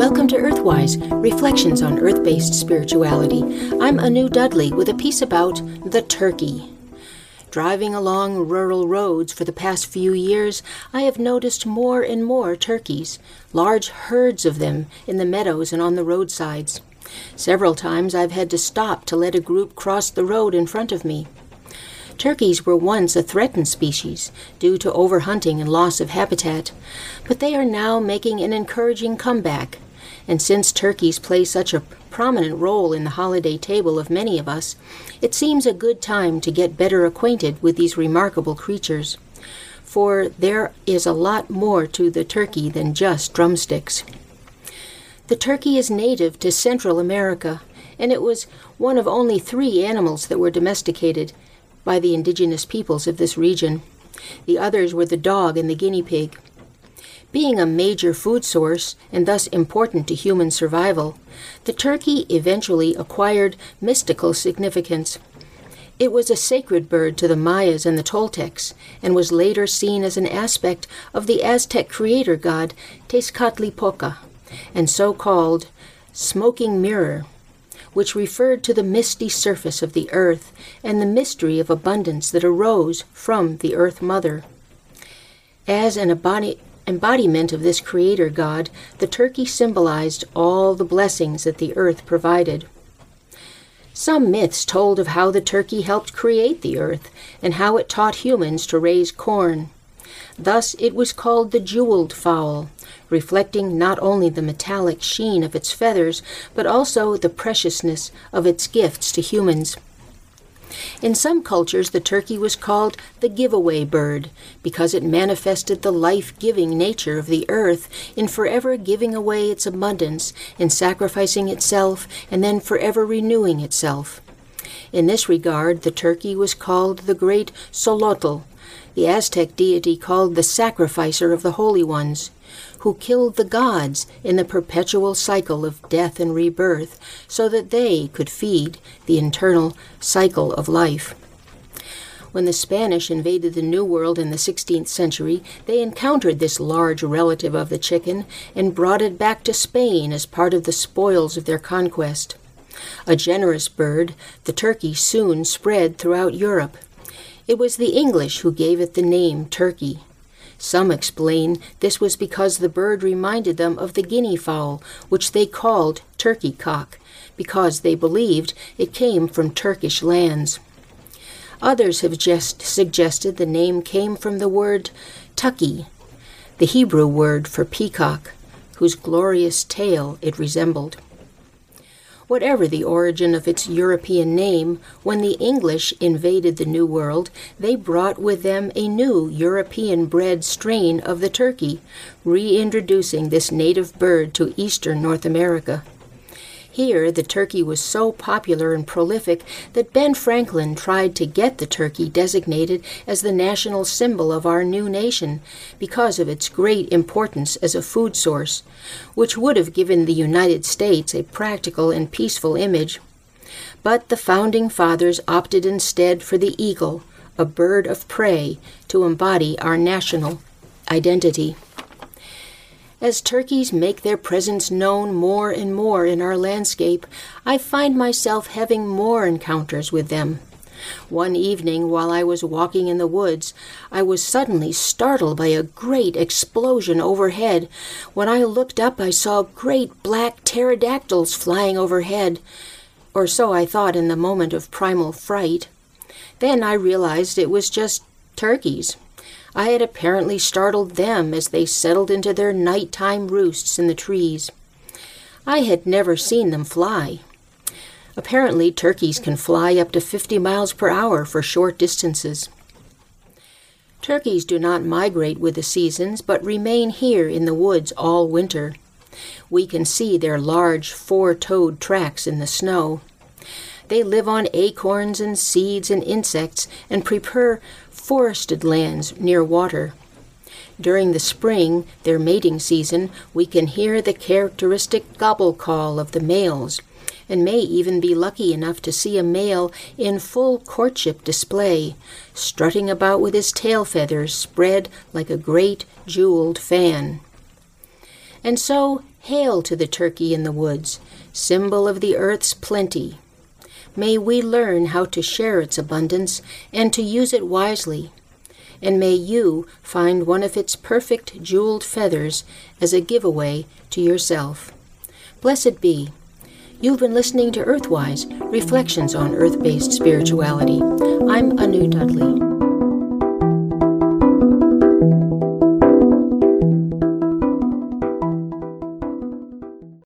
Welcome to Earthwise, Reflections on Earth based Spirituality. I'm Anu Dudley with a piece about the turkey. Driving along rural roads for the past few years, I have noticed more and more turkeys, large herds of them in the meadows and on the roadsides. Several times I've had to stop to let a group cross the road in front of me. Turkeys were once a threatened species due to overhunting and loss of habitat, but they are now making an encouraging comeback. And since turkeys play such a prominent role in the holiday table of many of us, it seems a good time to get better acquainted with these remarkable creatures. For there is a lot more to the turkey than just drumsticks. The turkey is native to Central America, and it was one of only three animals that were domesticated by the indigenous peoples of this region. The others were the dog and the guinea pig. Being a major food source and thus important to human survival, the turkey eventually acquired mystical significance. It was a sacred bird to the Mayas and the Toltecs, and was later seen as an aspect of the Aztec creator god Tezcatlipoca, and so called smoking mirror which referred to the misty surface of the earth and the mystery of abundance that arose from the earth mother. As an embodiment of this creator god, the turkey symbolized all the blessings that the earth provided. Some myths told of how the turkey helped create the earth and how it taught humans to raise corn. Thus it was called the jeweled fowl, reflecting not only the metallic sheen of its feathers, but also the preciousness of its gifts to humans. In some cultures, the turkey was called the giveaway bird because it manifested the life giving nature of the earth in forever giving away its abundance, in sacrificing itself, and then forever renewing itself. In this regard, the turkey was called the great Xolotl, the Aztec deity called the sacrificer of the holy ones, who killed the gods in the perpetual cycle of death and rebirth so that they could feed the internal cycle of life. When the Spanish invaded the New World in the 16th century, they encountered this large relative of the chicken and brought it back to Spain as part of the spoils of their conquest. A generous bird, the turkey soon spread throughout Europe. It was the English who gave it the name turkey. Some explain this was because the bird reminded them of the guinea fowl, which they called turkey cock, because they believed it came from Turkish lands. Others have just suggested the name came from the word tucky, the Hebrew word for peacock, whose glorious tail it resembled. Whatever the origin of its European name, when the English invaded the New World, they brought with them a new European bred strain of the turkey, reintroducing this native bird to eastern North America. Here, the turkey was so popular and prolific that Ben Franklin tried to get the turkey designated as the national symbol of our new nation because of its great importance as a food source, which would have given the United States a practical and peaceful image. But the founding fathers opted instead for the eagle, a bird of prey, to embody our national identity. As turkeys make their presence known more and more in our landscape, I find myself having more encounters with them. One evening, while I was walking in the woods, I was suddenly startled by a great explosion overhead. When I looked up, I saw great black pterodactyls flying overhead, or so I thought in the moment of primal fright. Then I realized it was just turkeys I had apparently startled them as they settled into their nighttime roosts in the trees. I had never seen them fly. Apparently, turkeys can fly up to 50 miles per hour for short distances. Turkeys do not migrate with the seasons, but remain here in the woods all winter. We can see their large four toed tracks in the snow. They live on acorns and seeds and insects and prefer forested lands near water. During the spring, their mating season, we can hear the characteristic gobble call of the males, and may even be lucky enough to see a male in full courtship display, strutting about with his tail feathers spread like a great jeweled fan. And so, Hail to the turkey in the woods, symbol of the earth's plenty. May we learn how to share its abundance and to use it wisely. And may you find one of its perfect jeweled feathers as a giveaway to yourself. Blessed be. You've been listening to Earthwise Reflections on Earth Based Spirituality. I'm Anu Dudley.